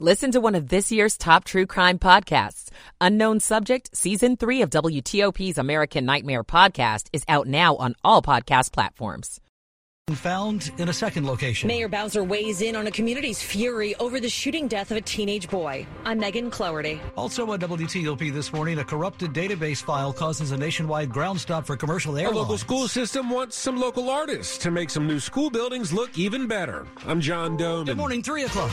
Listen to one of this year's top true crime podcasts. Unknown Subject, Season 3 of WTOP's American Nightmare podcast is out now on all podcast platforms. Found in a second location. Mayor Bowser weighs in on a community's fury over the shooting death of a teenage boy. I'm Megan Cloherty. Also on WTOP this morning, a corrupted database file causes a nationwide ground stop for commercial airlines. A local school system wants some local artists to make some new school buildings look even better. I'm John Domen. Good morning, 3 o'clock.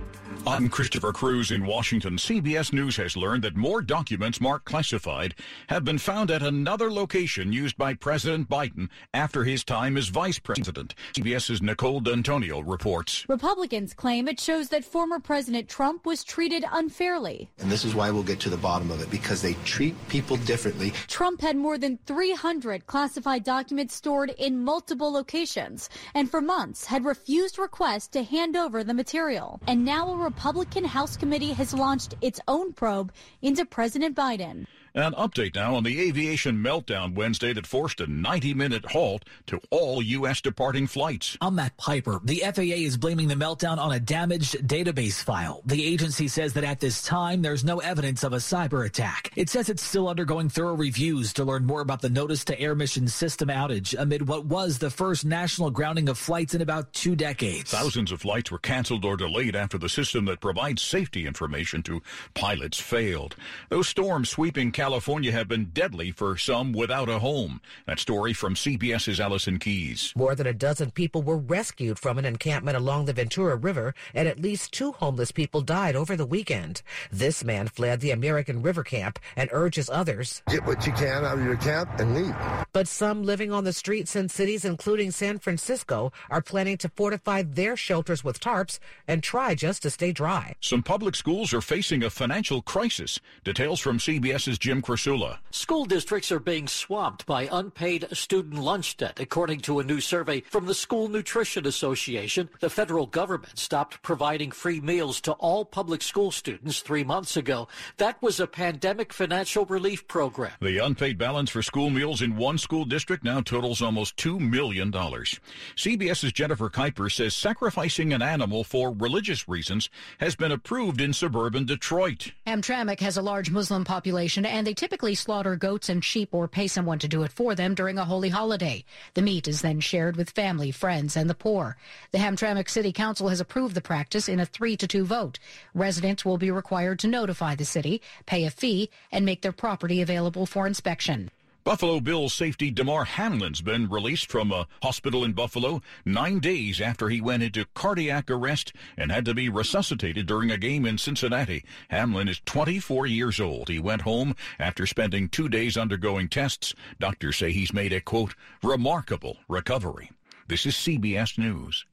I'm Christopher Cruz in Washington. CBS News has learned that more documents marked classified have been found at another location used by President Biden after his time as vice president. CBS's Nicole D'Antonio reports. Republicans claim it shows that former President Trump was treated unfairly. And this is why we'll get to the bottom of it because they treat people differently. Trump had more than 300 classified documents stored in multiple locations and for months had refused requests to hand over the material. And now a Republican House committee has launched its own probe into President Biden. An update now on the aviation meltdown Wednesday that forced a 90 minute halt to all U.S. departing flights. I'm Matt Piper. The FAA is blaming the meltdown on a damaged database file. The agency says that at this time, there's no evidence of a cyber attack. It says it's still undergoing thorough reviews to learn more about the notice to air mission system outage amid what was the first national grounding of flights in about two decades. Thousands of flights were canceled or delayed after the system that provides safety information to pilots failed. Those storms sweeping California have been deadly for some without a home. That story from CBS's Allison Keyes. More than a dozen people were rescued from an encampment along the Ventura River, and at least two homeless people died over the weekend. This man fled the American River Camp and urges others get what you can out of your camp and leave. But some living on the streets in cities, including San Francisco, are planning to fortify their shelters with tarps and try just to stay dry. Some public schools are facing a financial crisis. Details from CBS's Jim Krasula. School districts are being swamped by unpaid student lunch debt, according to a new survey from the School Nutrition Association. The federal government stopped providing free meals to all public school students three months ago. That was a pandemic financial relief program. The unpaid balance for school meals in one school district now totals almost $2 million. CBS's Jennifer Kuiper says sacrificing an animal for religious reasons has been approved in suburban Detroit. Hamtramck has a large Muslim population and they typically slaughter goats and sheep or pay someone to do it for them during a holy holiday. The meat is then shared with family, friends, and the poor. The Hamtramck City Council has approved the practice in a 3 to 2 vote. Residents will be required to notify the city, pay a fee, and make their property available for inspection. Buffalo Bills safety Damar Hamlin's been released from a hospital in Buffalo nine days after he went into cardiac arrest and had to be resuscitated during a game in Cincinnati. Hamlin is 24 years old. He went home after spending two days undergoing tests. Doctors say he's made a, quote, remarkable recovery. This is CBS News.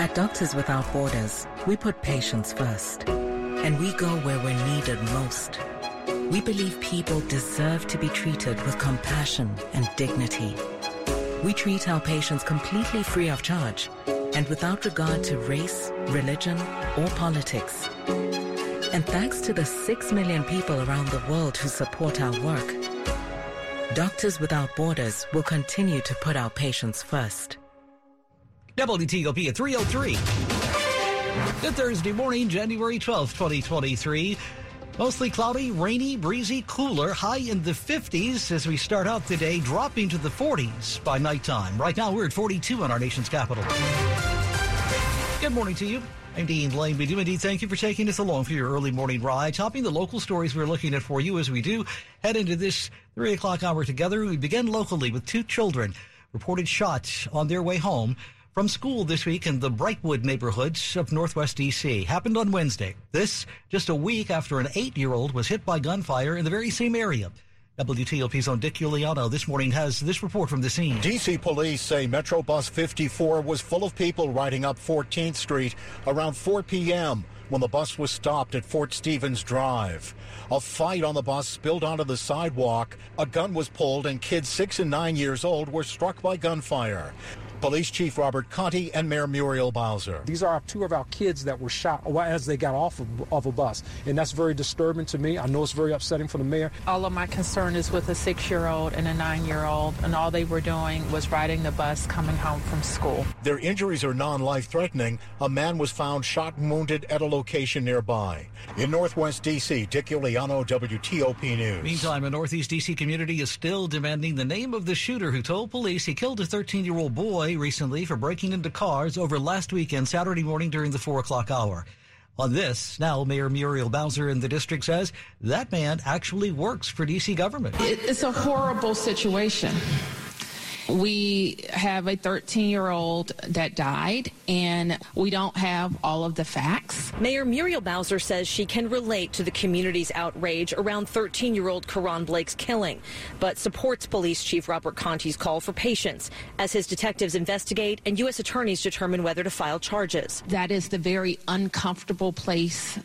At Doctors Without Borders, we put patients first, and we go where we're needed most. We believe people deserve to be treated with compassion and dignity. We treat our patients completely free of charge and without regard to race, religion, or politics. And thanks to the 6 million people around the world who support our work, Doctors Without Borders will continue to put our patients first. WTOP at 303. Good Thursday morning, January 12th, 2023. Mostly cloudy, rainy, breezy, cooler, high in the 50s as we start out the day, dropping to the 40s by nighttime. Right now, we're at 42 in our nation's capital. Good morning to you. I'm Dean Lane. We do indeed thank you for taking us along for your early morning ride, topping the local stories we're looking at for you as we do head into this 3 o'clock hour together. We begin locally with two children reported shot on their way home from school this week in the Brightwood neighborhoods of Northwest D.C. Happened on Wednesday. This just a week after an eight year old was hit by gunfire in the very same area. WTOP's own Dick Uliano this morning has this report from the scene. DC police say Metro Bus 54 was full of people riding up 14th Street around 4 p.m. when the bus was stopped at Fort Stevens Drive. A fight on the bus spilled onto the sidewalk. A gun was pulled and kids six and nine years old were struck by gunfire. Police Chief Robert Contee and Mayor Muriel Bowser. These are two of our kids that were shot as they got off of, of a bus, and that's very disturbing to me. I know it's very upsetting for the mayor. All of my concern is with a six-year-old and a nine-year-old, and all they were doing was riding the bus coming home from school. Their injuries are non-life threatening. A man was found shot and wounded at a location nearby. In Northwest D.C., Dick Uliano, WTOP News. Meantime, a Northeast D.C. community is still demanding the name of the shooter who told police he killed a 13-year-old boy recently for breaking into cars over last weekend, Saturday morning during the 4 o'clock hour. On this, now Mayor Muriel Bowser in the district says that man actually works for D.C. government. It's a horrible situation. We have a 13 year old that died, and we don't have all of the facts. Mayor Muriel Bowser says she can relate to the community's outrage around 13 year old Karon Blake's killing, but supports Police Chief Robert Contee's call for patience as his detectives investigate and U.S. attorneys determine whether to file charges. That is the very uncomfortable place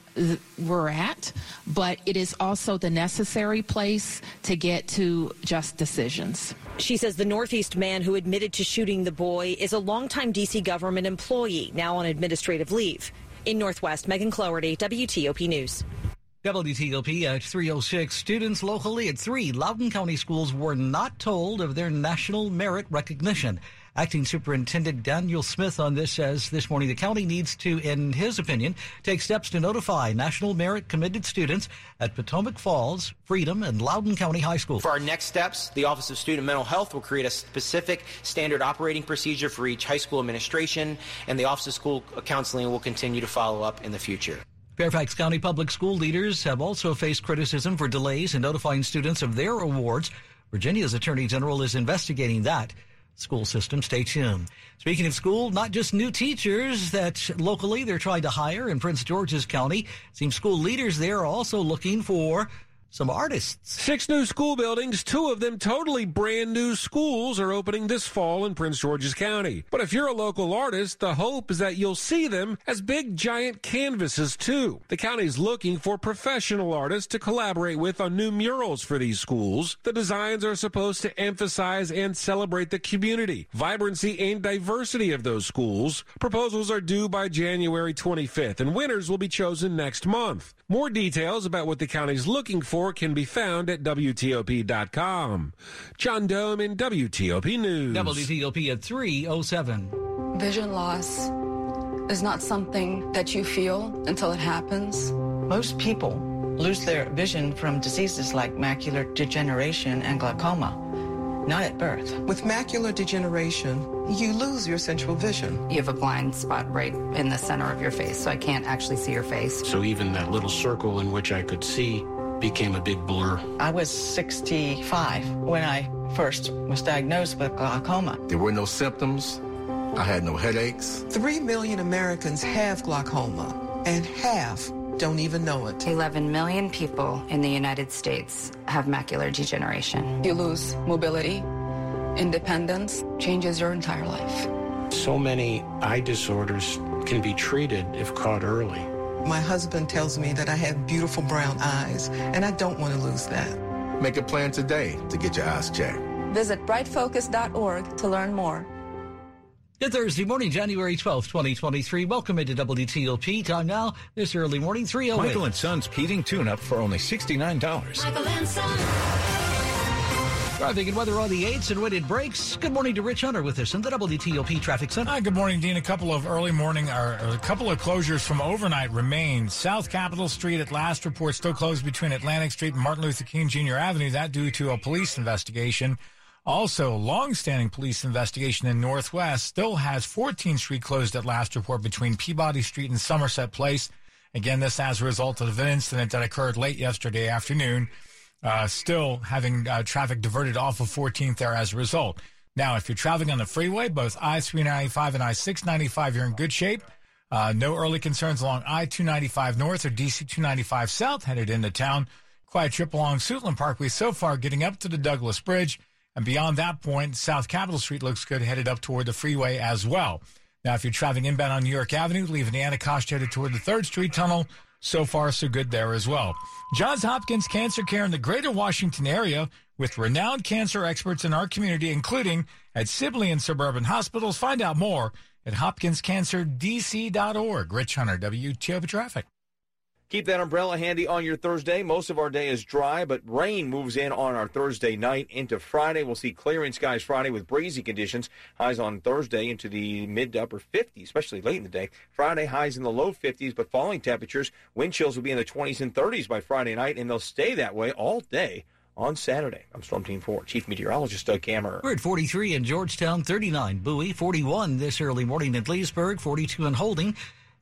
we're at, but it is also the necessary place to get to just decisions. She says the Northeast man who admitted to shooting the boy is a longtime D.C. government employee, now on administrative leave. In Northwest, Megan Cloherty, WTOP News. WTOP at 306. Students locally at three Loudoun County schools were not told of their national merit recognition. Acting Superintendent Daniel Smith on this says this morning the county needs to, in his opinion, take steps to notify national merit committed students at Potomac Falls, Freedom, and Loudoun County High School. For our next steps, the Office of Student Mental Health will create a specific standard operating procedure for each high school administration, and the Office of School Counseling will continue to follow up in the future. Fairfax County public school leaders have also faced criticism for delays in notifying students of their awards. Virginia's Attorney General is investigating that school system. Stay tuned. Speaking of school, not just new teachers that locally they're trying to hire in Prince George's County. Seems school leaders there are also looking for some artists. Six new school buildings, two of them totally brand new schools, are opening this fall in Prince George's County. But if you're a local artist, the hope is that you'll see them as big giant canvases too. The county's looking for professional artists to collaborate with on new murals for these schools. The designs are supposed to emphasize and celebrate the community, vibrancy, and diversity of those schools. Proposals are due by January 25th, and winners will be chosen next month. More details about what the county's looking for can be found at WTOP.com. John Domen WTOP News. WTOP at 307. Vision loss is not something that you feel until it happens. Most people lose their vision from diseases like macular degeneration and glaucoma not at birth. With macular degeneration, you lose your central vision. You have a blind spot right in the center of your face, so I can't actually see your face. So even that little circle in which I could see became a big blur. I was 65 when I first was diagnosed with glaucoma. There were no symptoms. I had no headaches. Three million Americans have glaucoma, and half don't even know it. 11 million people in the United States have macular degeneration. You lose mobility, independence, changes your entire life. So many eye disorders can be treated if caught early. My husband tells me that I have beautiful brown eyes, and I don't want to lose that. Make a plan today to get your eyes checked. Visit brightfocus.org to learn more. Good Thursday morning, January 12th, 2023. Welcome into WTOP. Time now, this early morning, 308. Michael and Son's heating tune-up for only $69. Michael and Son. Driving and weather on the 8s and when it breaks. Good morning to Rich Hunter with us in the WTOP Traffic Center. Hi, good morning, Dean. A couple of early morning, or a couple of closures from overnight remain. South Capitol Street at last report still closed between Atlantic Street and Martin Luther King Jr. Avenue. That due to a police investigation. Also, long-standing police investigation in Northwest still has 14th Street closed at last report between Peabody Street and Somerset Place. Again, this as a result of an incident that occurred late yesterday afternoon. Uh, still having uh, traffic diverted off of 14th there as a result. Now, if you're traveling on the freeway, both I-395 and I-695, you're in good shape. Uh, no early concerns along I-295 North or DC-295 South headed into town. Quiet trip along Suitland Parkway so far, getting up to the Douglass Bridge. And beyond that point, South Capitol Street looks good, headed up toward the freeway as well. Now, if you're traveling inbound on New York Avenue, leaving the Anacostia headed toward the 3rd Street Tunnel, So far, so good there as well. Johns Hopkins Cancer Care in the greater Washington area with renowned cancer experts in our community, including at Sibley and Suburban Hospitals. Find out more at hopkinscancerdc.org. Rich Hunter, WTOP Traffic. Keep that umbrella handy on your Thursday. Most of our day is dry, but rain moves in on our Thursday night into Friday. We'll see clearing skies Friday with breezy conditions. Highs on Thursday into the mid to upper 50s, especially late in the day. Friday highs in the low 50s, but falling temperatures. Wind chills will be in the 20s and 30s by Friday night, and they'll stay that way all day on Saturday. I'm Storm Team 4, Chief Meteorologist Doug Kammerer. We're at 43 in Georgetown, 39 Bowie, 41 this early morning in Leesburg, 42 in Holding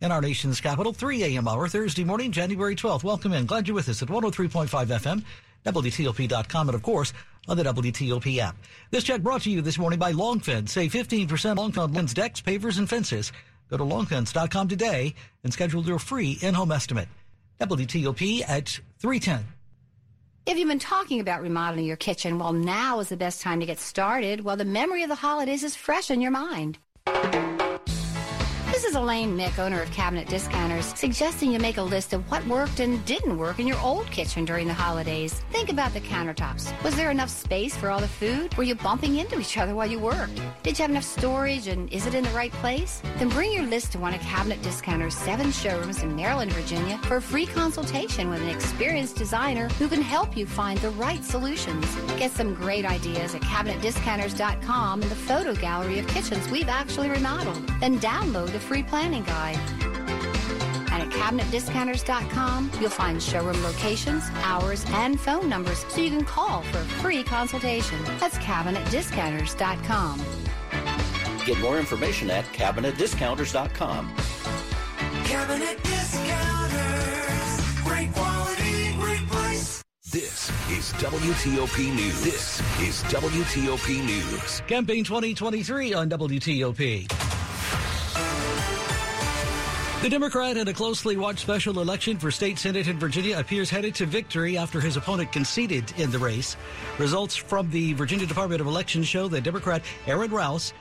in our nation's capital. 3 a.m. hour, Thursday morning, January 12th. Welcome in. Glad you're with us at 103.5 FM, WTOP.com, and of course, on the WTOP app. This check brought to you this morning by Longfence. Save 15% Longfence lens decks, pavers, and fences. Go to longfence.com today and schedule your free in-home estimate. WTOP at 310. If you've been talking about remodeling your kitchen, well, now is the best time to get started while the memory of the holidays is fresh in your mind. This is Elaine Mick, owner of Cabinet Discounters, suggesting you make a list of what worked and didn't work in your old kitchen during the holidays. Think about the countertops. Was there enough space for all the food? Were you bumping into each other while you worked? Did you have enough storage and is it in the right place? Then bring your list to one of Cabinet Discounters' seven showrooms in Maryland, Virginia for a free consultation with an experienced designer who can help you find the right solutions. Get some great ideas at CabinetDiscounters.com and the photo gallery of kitchens we've actually remodeled. Then download the free planning guide. And at CabinetDiscounters.com, you'll find showroom locations, hours, and phone numbers so you can call for a free consultation. That's CabinetDiscounters.com. Get more information at CabinetDiscounters.com. Cabinet Discounters. Great quality, great price. This is WTOP News. This is WTOP News. Campaign 2023 on WTOP. The Democrat in a closely watched special election for state senate in Virginia appears headed to victory after his opponent conceded in the race. Results from the Virginia Department of Elections show that Democrat Aaron Rouse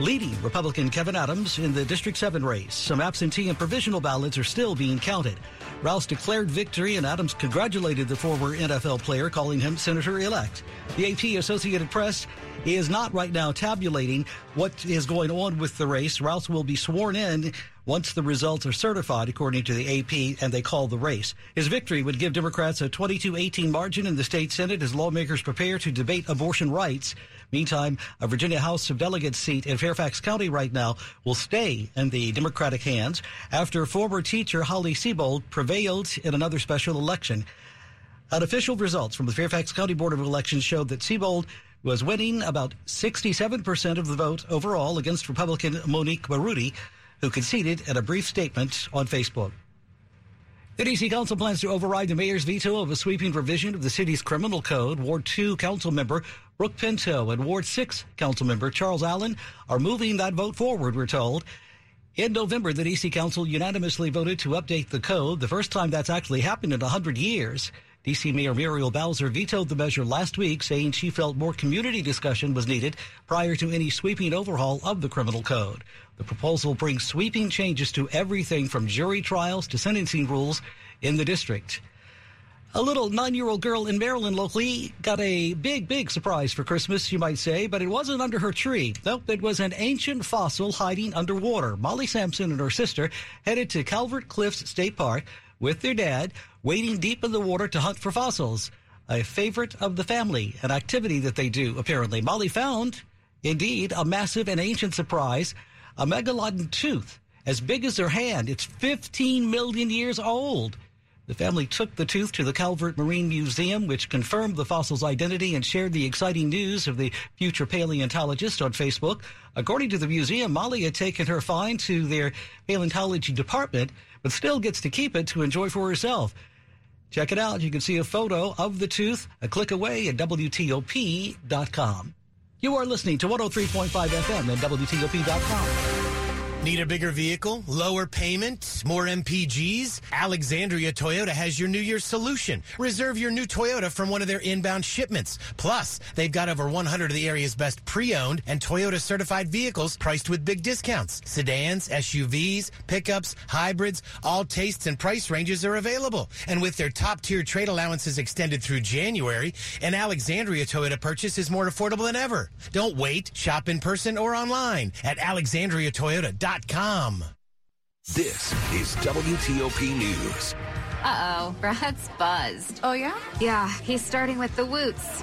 leading Republican Kevin Adams in the District 7 race. Some absentee and provisional ballots are still being counted. Rouse declared victory and Adams congratulated the former NFL player, calling him Senator elect. The AP Associated Press is not right now tabulating what is going on with the race. Rouse will be sworn in once the results are certified, according to the AP, and they call the race. His victory would give Democrats a 22-18 margin in the state Senate as lawmakers prepare to debate abortion rights. Meantime, a Virginia House of Delegates seat in Fairfax County right now will stay in the Democratic hands after former teacher Holly Seibold prevailed in another special election. Unofficial results from the Fairfax County Board of Elections showed that Seibold was winning about 67% of the vote overall against Republican Monique Baroody, who conceded in a brief statement on Facebook. The D.C. Council plans to override the mayor's veto of a sweeping revision of the city's criminal code. Ward 2 council member Brooke Pinto and Ward 6 council member Charles Allen are moving that vote forward, we're told. In November, the D.C. Council unanimously voted to update the code, the first time that's actually happened in 100 years. D.C. Mayor Muriel Bowser vetoed the measure last week, saying she felt more community discussion was needed prior to any sweeping overhaul of the criminal code. The proposal brings sweeping changes to everything from jury trials to sentencing rules in the district. A little nine year old girl in Maryland locally got a big, big surprise for Christmas, you might say, but it wasn't under her tree. Nope, it was an ancient fossil hiding underwater. Molly Sampson and her sister headed to Calvert Cliffs State Park with their dad, wading deep in the water to hunt for fossils. A favorite of the family, an activity that they do, apparently. Molly found, indeed, a massive and ancient surprise a megalodon tooth as big as her hand. It's 15 million years old. The family took the tooth to the Calvert Marine Museum, which confirmed the fossil's identity and shared the exciting news of the future paleontologist on Facebook. According to the museum, Molly had taken her find to their paleontology department, but still gets to keep it to enjoy for herself. Check it out. You can see a photo of the tooth a click away at WTOP.com. You are listening to 103.5 FM and WTOP.com. Need a bigger vehicle, lower payment, more MPGs? Alexandria Toyota has your New Year's solution. Reserve your new Toyota from one of their inbound shipments. Plus, they've got over 100 of the area's best pre-owned and Toyota certified vehicles priced with big discounts. Sedans, SUVs, pickups, hybrids, all tastes and price ranges are available. And with their top tier trade allowances extended through January, an Alexandria Toyota purchase is more affordable than ever. Don't wait. Shop in person or online at alexandriatoyota.com. This is WTOP News. Uh oh, Brad's buzzed. Oh, yeah? Yeah, he's starting with the woots.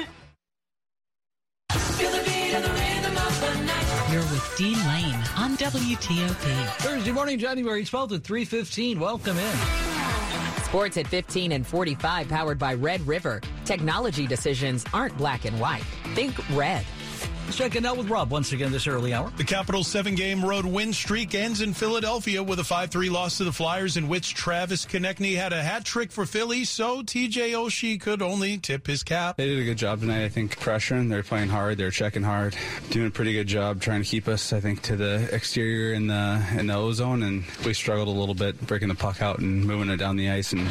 with Dean Lane on WTOP. Thursday morning, January 12th at 3.15. Welcome in. Sports at 15 and 45, powered by Red River. Technology decisions aren't black and white. Think red. Let's check it out with Rob once again this early hour. The Capitals' seven game road win streak ends in Philadelphia with a 5 3 loss to the Flyers, in which Travis Konecny had a hat trick for Philly, so TJ Oshie could only tip his cap. They did a good job tonight, I think, pressuring. They're playing hard, they're checking hard, doing a pretty good job trying to keep us, I think, to the exterior in the in the ozone, and we struggled a little bit breaking the puck out and moving it down the ice and,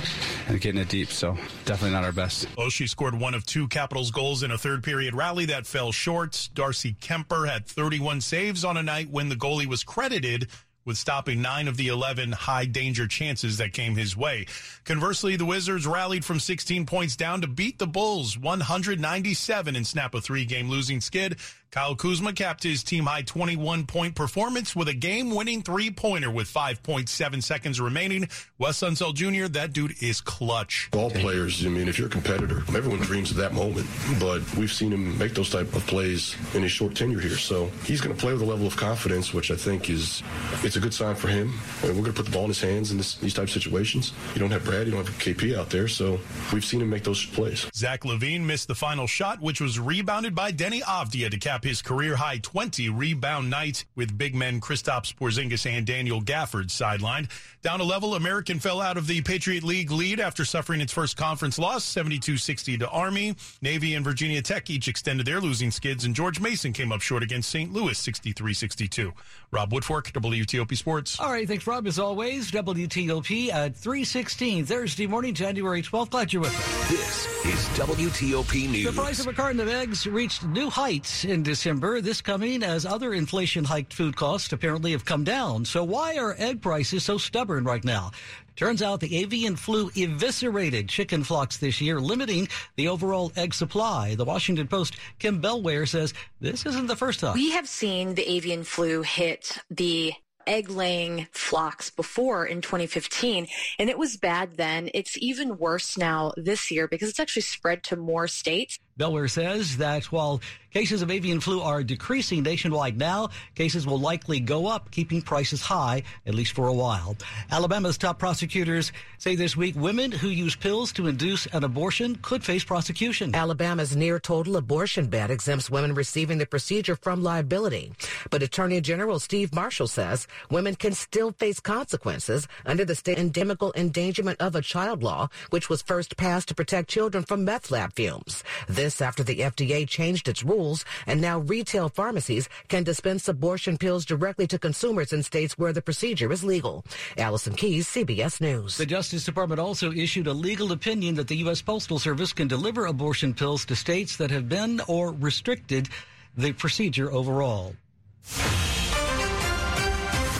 and getting it deep, so definitely not our best. Oshie scored one of two Capitals goals in a third period rally that fell short. Darcy Kuemper had 31 saves on a night when the goalie was credited with stopping nine of the 11 high danger chances that came his way. Conversely, the Wizards rallied from 16 points down to beat the Bulls 197 and snap a three game losing skid. Kyle Kuzma capped his team high 21 point performance with a game winning three pointer with 5.7 seconds remaining. Wes Unseld Jr., that dude is clutch. All players, I mean, if you're a competitor, everyone dreams of that moment, but we've seen him make those type of plays in his short tenure here. So he's going to play with a level of confidence, which I think is, it's a good sign for him. And we're going to put the ball in his hands in this, these type of situations. You don't have Brad, you don't have KP out there, so we've seen him make those plays. Zach LaVine missed the final shot, which was rebounded by Deni Avdija to cap his career high 20 rebound night with big men Kristaps Porzingis and Daniel Gafford sidelined. Down a level, American fell out of the Patriot League lead after suffering its first conference loss, 72-60 to Army. Navy and Virginia Tech each extended their losing skids, and George Mason came up short against St. Louis, 63-62. Rob Woodfork, WTOP Sports. All right, thanks, Rob. As always, WTOP at 316 Thursday morning, January 12th. Glad you're with us. This is WTOP News. The price of a carton of eggs reached new heights in December, this coming as other inflation hiked food costs apparently have come down. So why are egg prices so stubborn right now? Turns out the avian flu eviscerated chicken flocks this year, limiting the overall egg supply. The Washington Post, Kim Bellware says this isn't the first time. We have seen the avian flu hit the egg laying flocks before in 2015 and it was bad then. It's even worse now this year because it's actually spread to more states. Bellware says that while cases of avian flu are decreasing nationwide now, cases will likely go up, keeping prices high, at least for a while. Alabama's top prosecutors say this week women who use pills to induce an abortion could face prosecution. Alabama's near total abortion ban exempts women receiving the procedure from liability. But Attorney General Steve Marshall says women can still face consequences under the state endemical endangerment of a child law, which was first passed to protect children from meth lab fumes. This after the FDA changed its rules and now retail pharmacies can dispense abortion pills directly to consumers in states where the procedure is legal. Allison Keyes, CBS News. The Justice Department also issued a legal opinion that the U.S. Postal Service can deliver abortion pills to states that have been or restricted the procedure overall.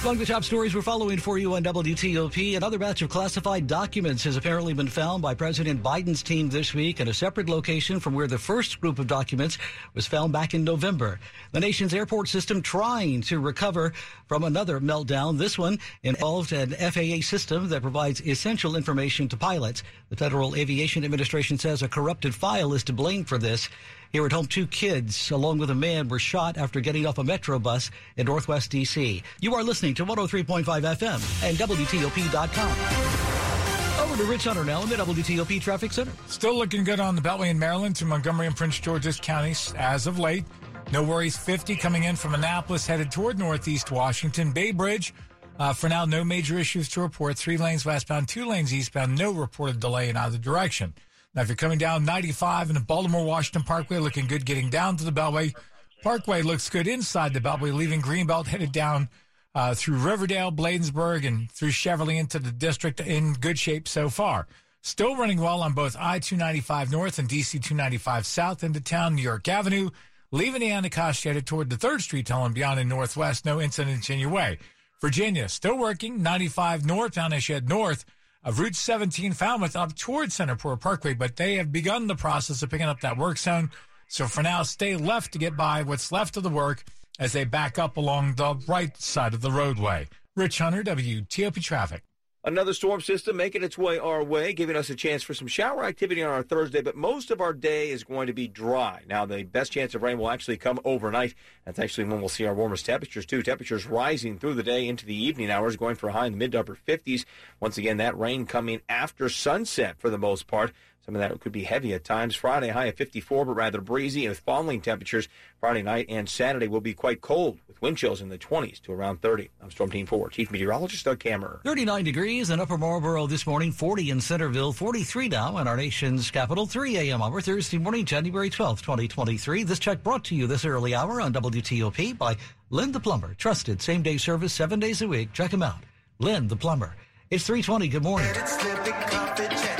Among the top stories we're following for you on WTOP, another batch of classified documents has apparently been found by President Biden's team this week at a separate location from where the first group of documents was found back in November. The nation's airport system trying to recover from another meltdown. This one involved an FAA system that provides essential information to pilots. The Federal Aviation Administration says a corrupted file is to blame for this. Here at home, two kids, along with a man, were shot after getting off a metro bus in Northwest D.C. You are listening to 103.5 FM and WTOP.com. Over to Rich Hunter now in the WTOP Traffic Center. Still looking good on the Beltway in Maryland to Montgomery and Prince George's counties as of late. No worries. 50 coming in from Annapolis headed toward Northeast Washington. Bay Bridge. Uh, for now, no major issues to report. Three lanes westbound, two lanes eastbound. No reported delay in either direction. Now, if you're coming down 95 in the Baltimore Washington Parkway, looking good getting down to the Beltway. Parkway looks good inside the Beltway, leaving Greenbelt headed down uh, through Riverdale, Bladensburg, and through Cheverly into the district in good shape so far. Still running well on both I 295 North and DC 295 South into town, New York Avenue, leaving the Anacostia headed toward the 3rd Street tunnel beyond in Northwest. No incidents in your way. Virginia, still working, 95 northbound as you head north of Route 17 Falmouth up towards Centreport Parkway, but they have begun the process of picking up that work zone. So for now, stay left to get by what's left of the work as they back up along the right side of the roadway. Rich Hunter, WTOP Traffic. Another storm system making its way our way, giving us a chance for some shower activity on our Thursday, but most of our day is going to be dry. Now, the best chance of rain will actually come overnight. That's actually when we'll see our warmest temperatures, too. Temperatures rising through the day into the evening hours, going for a high in the mid to upper 50s. Once again, that rain coming after sunset for the most part. Some of that could be heavy at times. Friday, high of 54, but rather breezy and with falling temperatures. Friday night and Saturday will be quite cold with wind chills in the 20s to around 30. I'm Storm Team 4 Chief Meteorologist Doug Kammerer. 39 degrees in Upper Marlboro this morning, 40 in Centreville, 43 now in our nation's capital, 3 a.m. hour, Thursday morning, January 12th, 2023. This check brought to you this early hour on WTOP by Lynn the Plumber. Trusted same day service seven days a week. Check him out. Lynn the Plumber. It's 320. Good morning.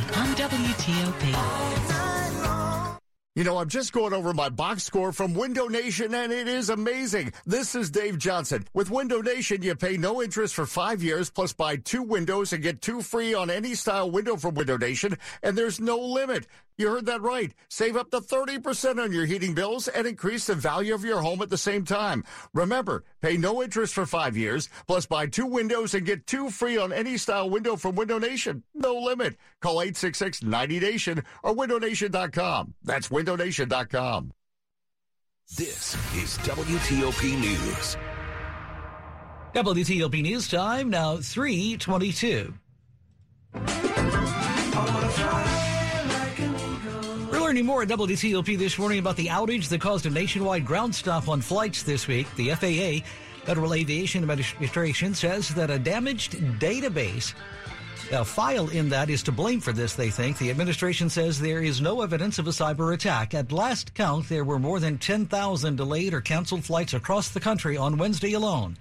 WTOP. You know, I'm just going over my box score from Window Nation, and it is amazing. This is Dave Johnson. With Window Nation, you pay no interest for five years, plus buy two windows and get two free on any style window from Window Nation, and there's no limit. You heard that right. Save up to 30% on your heating bills and increase the value of your home at the same time. Remember, pay no interest for five years, plus buy two windows and get two free on any style window from Window Nation. No limit. Call 866-90Nation or windownation.com. That's windownation.com. This is WTOP News. WTOP News Time now 322. Learning more at WTOP this morning about the outage that caused a nationwide ground stop on flights this week. The FAA, Federal Aviation Administration, says that a damaged database a file in that is to blame for this, they think. The administration says there is no evidence of a cyber attack. At last count, there were more than 10,000 delayed or canceled flights across the country on Wednesday alone.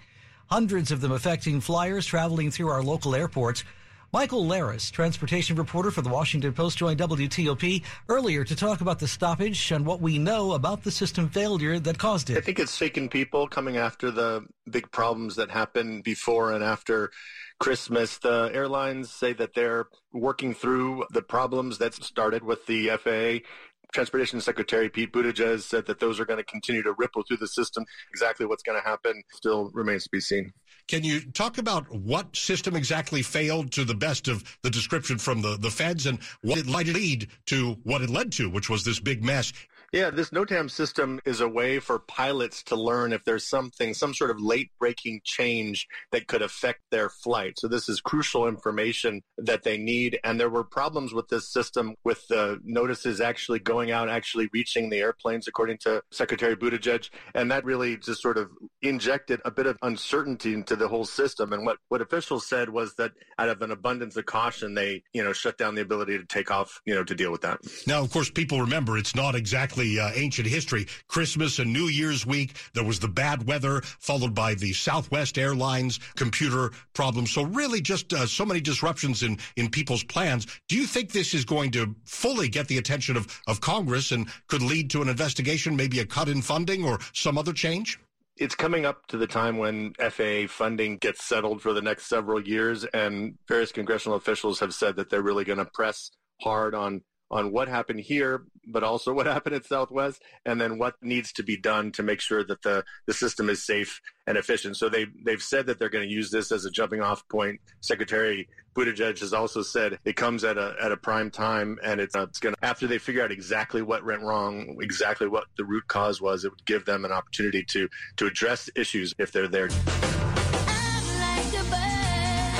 Hundreds of them affecting flyers traveling through our local airports. Michael Laris, transportation reporter for the Washington Post, joined WTOP earlier to talk about the stoppage and what we know about the system failure that caused it. I think it's shaken people coming after the big problems that happened before and after Christmas. The airlines say that they're working through the problems that started with the FAA. Transportation Secretary Pete Buttigieg said that those are going to continue to ripple through the system. Exactly what's going to happen still remains to be seen. Can you talk about what system exactly failed to the best of the description from the, the feds and what it might lead to what it led to, which was this big mess? Yeah, this NOTAM system is a way for pilots to learn if there's something, some sort of late breaking change that could affect their flight. So this is crucial information that they need. And there were problems with this system with the notices actually going out, actually reaching the airplanes, according to Secretary Buttigieg. And that really just sort of injected a bit of uncertainty into the whole system. And what, what officials said was that out of an abundance of caution, they, you know, shut down the ability to take off, you know, to deal with that. Now, of course, people remember it's not exactly uh, ancient history. Christmas and New Year's week, there was the bad weather, followed by the Southwest Airlines computer problems. So really just uh, so many disruptions in, in people's plans. Do you think this is going to fully get the attention of, of Congress and could lead to an investigation, maybe a cut in funding or some other change? it's coming up to the time when FAA funding gets settled for the next several years, and various congressional officials have said that they're really going to press hard on on what happened here, but also what happened at Southwest, and then what needs to be done to make sure that the, the system is safe and efficient. So they they've said that they're going to use this as a jumping off point. Secretary Buttigieg has also said it comes at a at a prime time, and it's, uh, it's going to after they figure out exactly what went wrong, exactly what the root cause was, it would give them an opportunity to to address issues if they're there.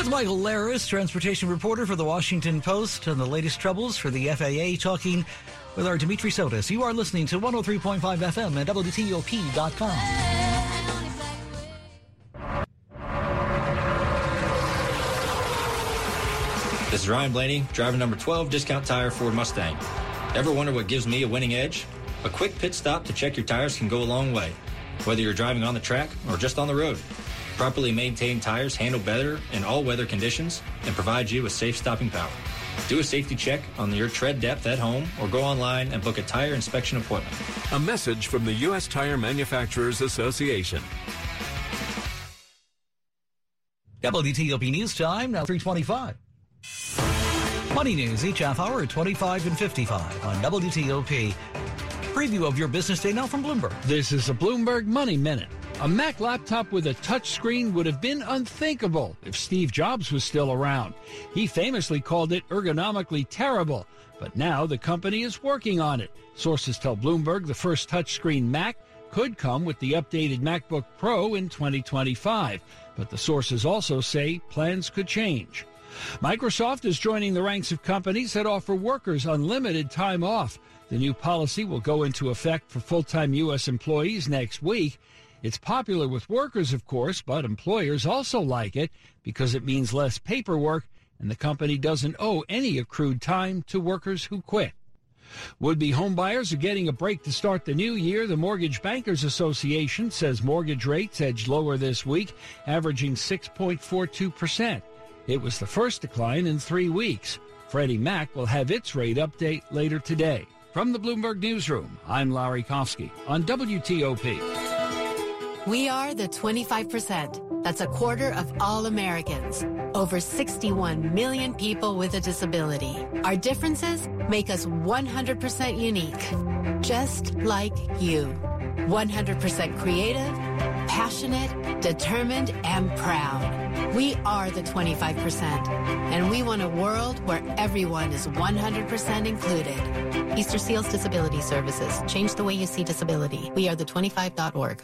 That's Michael Laris, transportation reporter for the Washington Post, and the latest troubles for the FAA, talking with our Dimitri Sotis. You are listening to 103.5 FM at WTOP.com. This is Ryan Blaney, driver number 12, discount tire Ford Mustang. Ever wonder what gives me a winning edge? A quick pit stop to check your tires can go a long way, whether you're driving on the track or just on the road. Properly maintained tires handle better in all weather conditions and provide you with safe stopping power. Do a safety check on your tread depth at home or go online and book a tire inspection appointment. A message from the U.S. Tire Manufacturers Association. WTOP News Time, now 325. Money news each half hour at 25 and 55 on WTOP. Preview of your business day now from Bloomberg. This is a Bloomberg Money Minute. A Mac laptop with a touchscreen would have been unthinkable if Steve Jobs was still around. He famously called it ergonomically terrible, but now the company is working on it. Sources tell Bloomberg the first touchscreen Mac could come with the updated MacBook Pro in 2025, but the sources also say plans could change. Microsoft is joining the ranks of companies that offer workers unlimited time off. The new policy will go into effect for full time U.S. employees next week. It's popular with workers, of course, but employers also like it because it means less paperwork and the company doesn't owe any accrued time to workers who quit. Would be homebuyers are getting a break to start the new year. The Mortgage Bankers Association says mortgage rates edged lower this week, averaging 6.42%. It was the first decline in three weeks. Freddie Mac will have its rate update later today. From the Bloomberg Newsroom, I'm Larry Kofsky on WTOP. We are the 25%. That's a quarter of all Americans. Over 61 million people with a disability. Our differences make us 100% unique. Just like you. 100% creative, passionate, determined, and proud. We are the 25%, and we want a world where everyone is 100% included. Easter Seals Disability Services. Change the way you see disability. We are the 25.org.